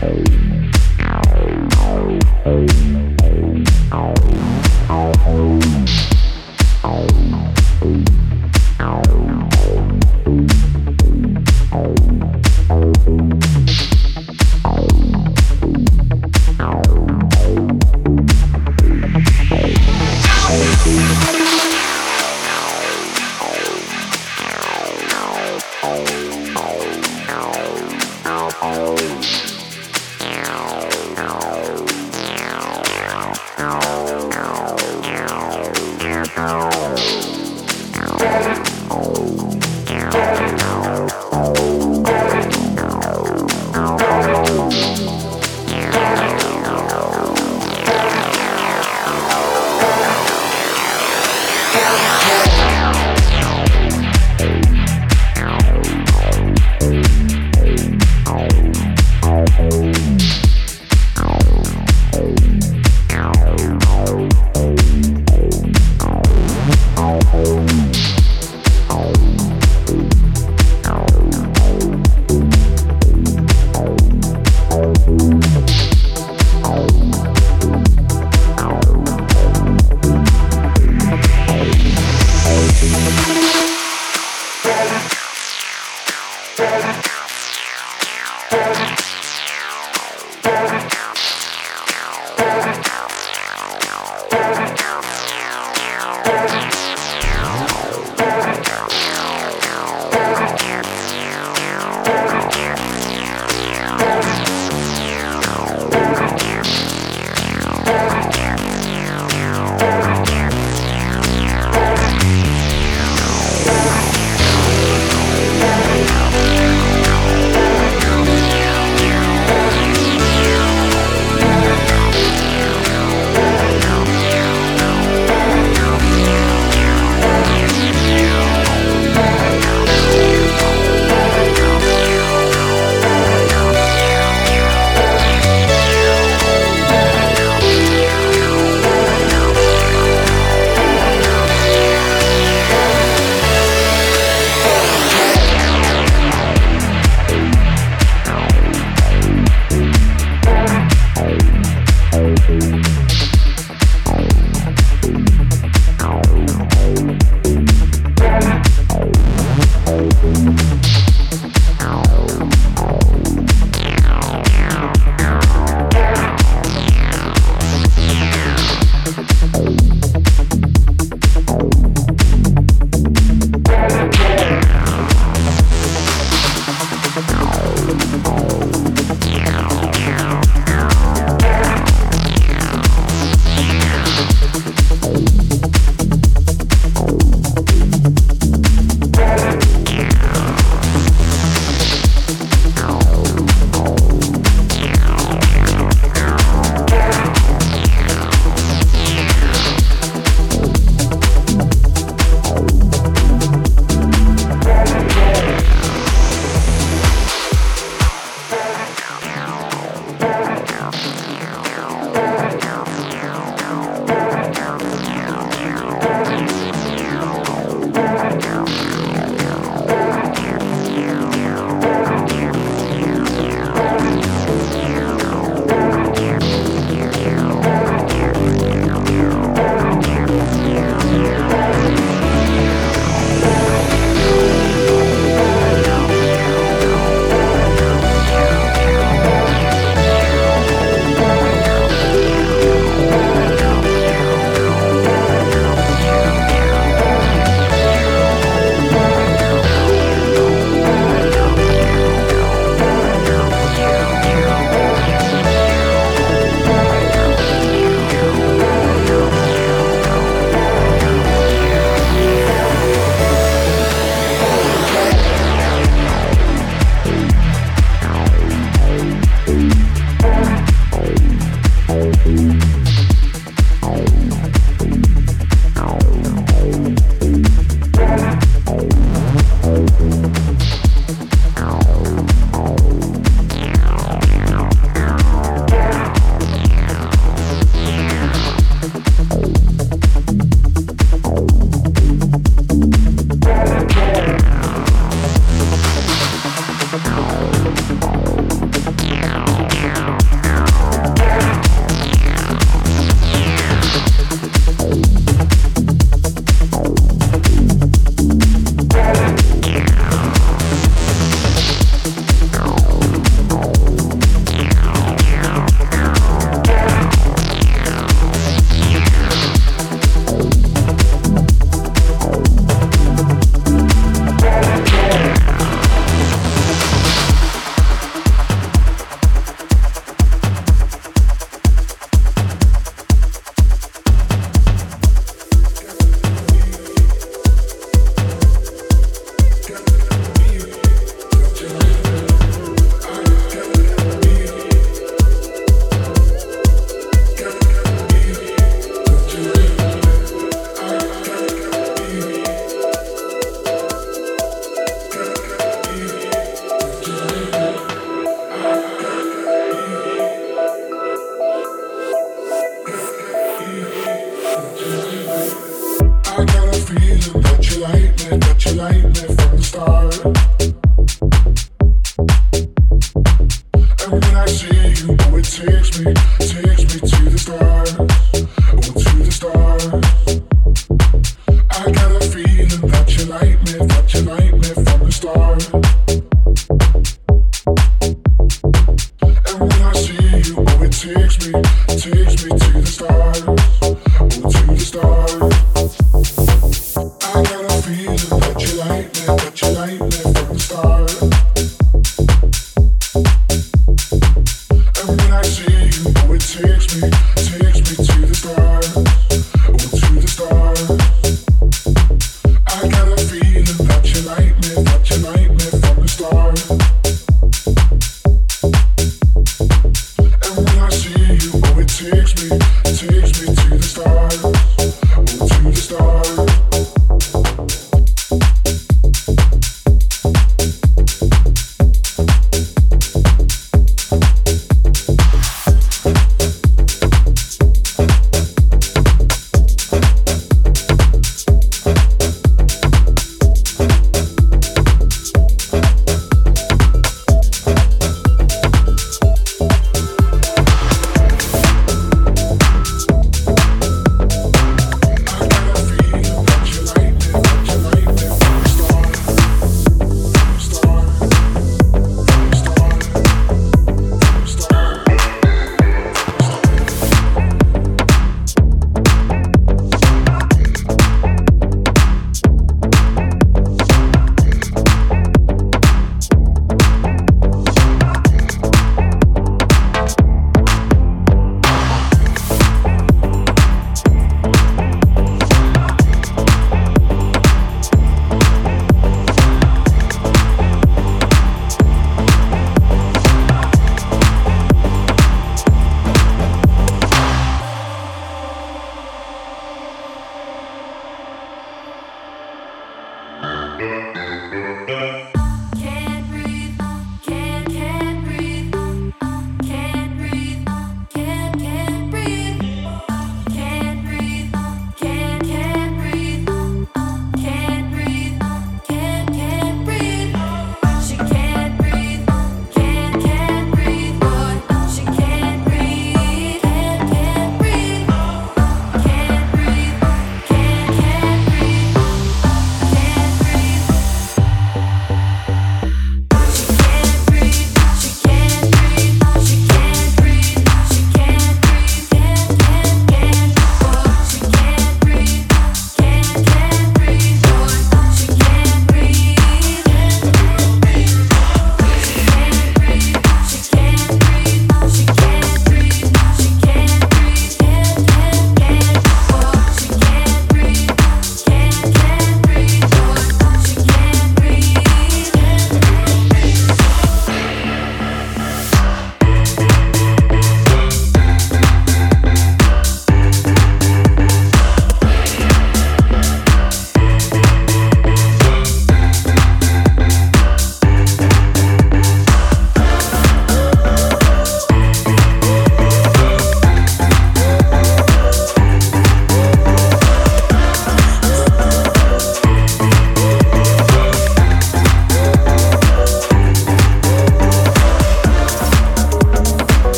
Bye.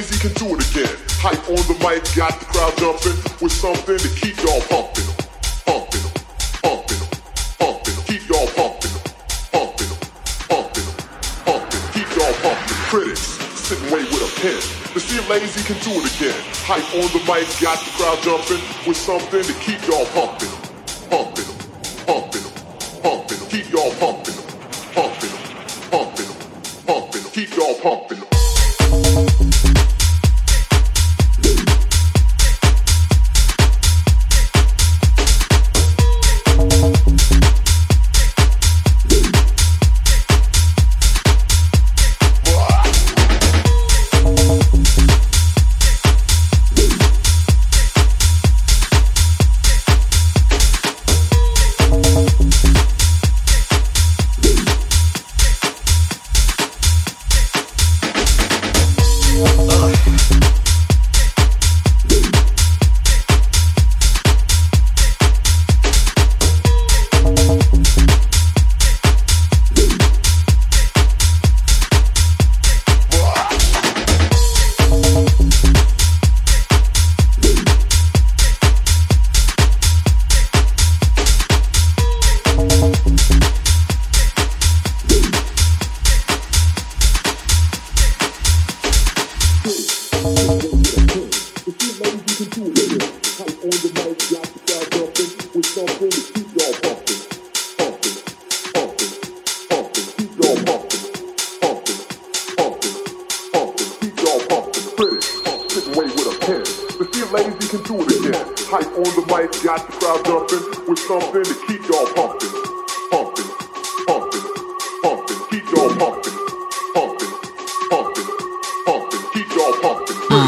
Can do it again. Hype on the mic, got the crowd jumping with something to keep y'all pumping, pumping, pumping, pumping, keep y'all pumping, pumping, pumping, pumping, keep y'all pumping. Critics sitting way with a pen. To see if Lazy can do it again. Hype on the mic, got the crowd jumping with something to keep y'all pumping,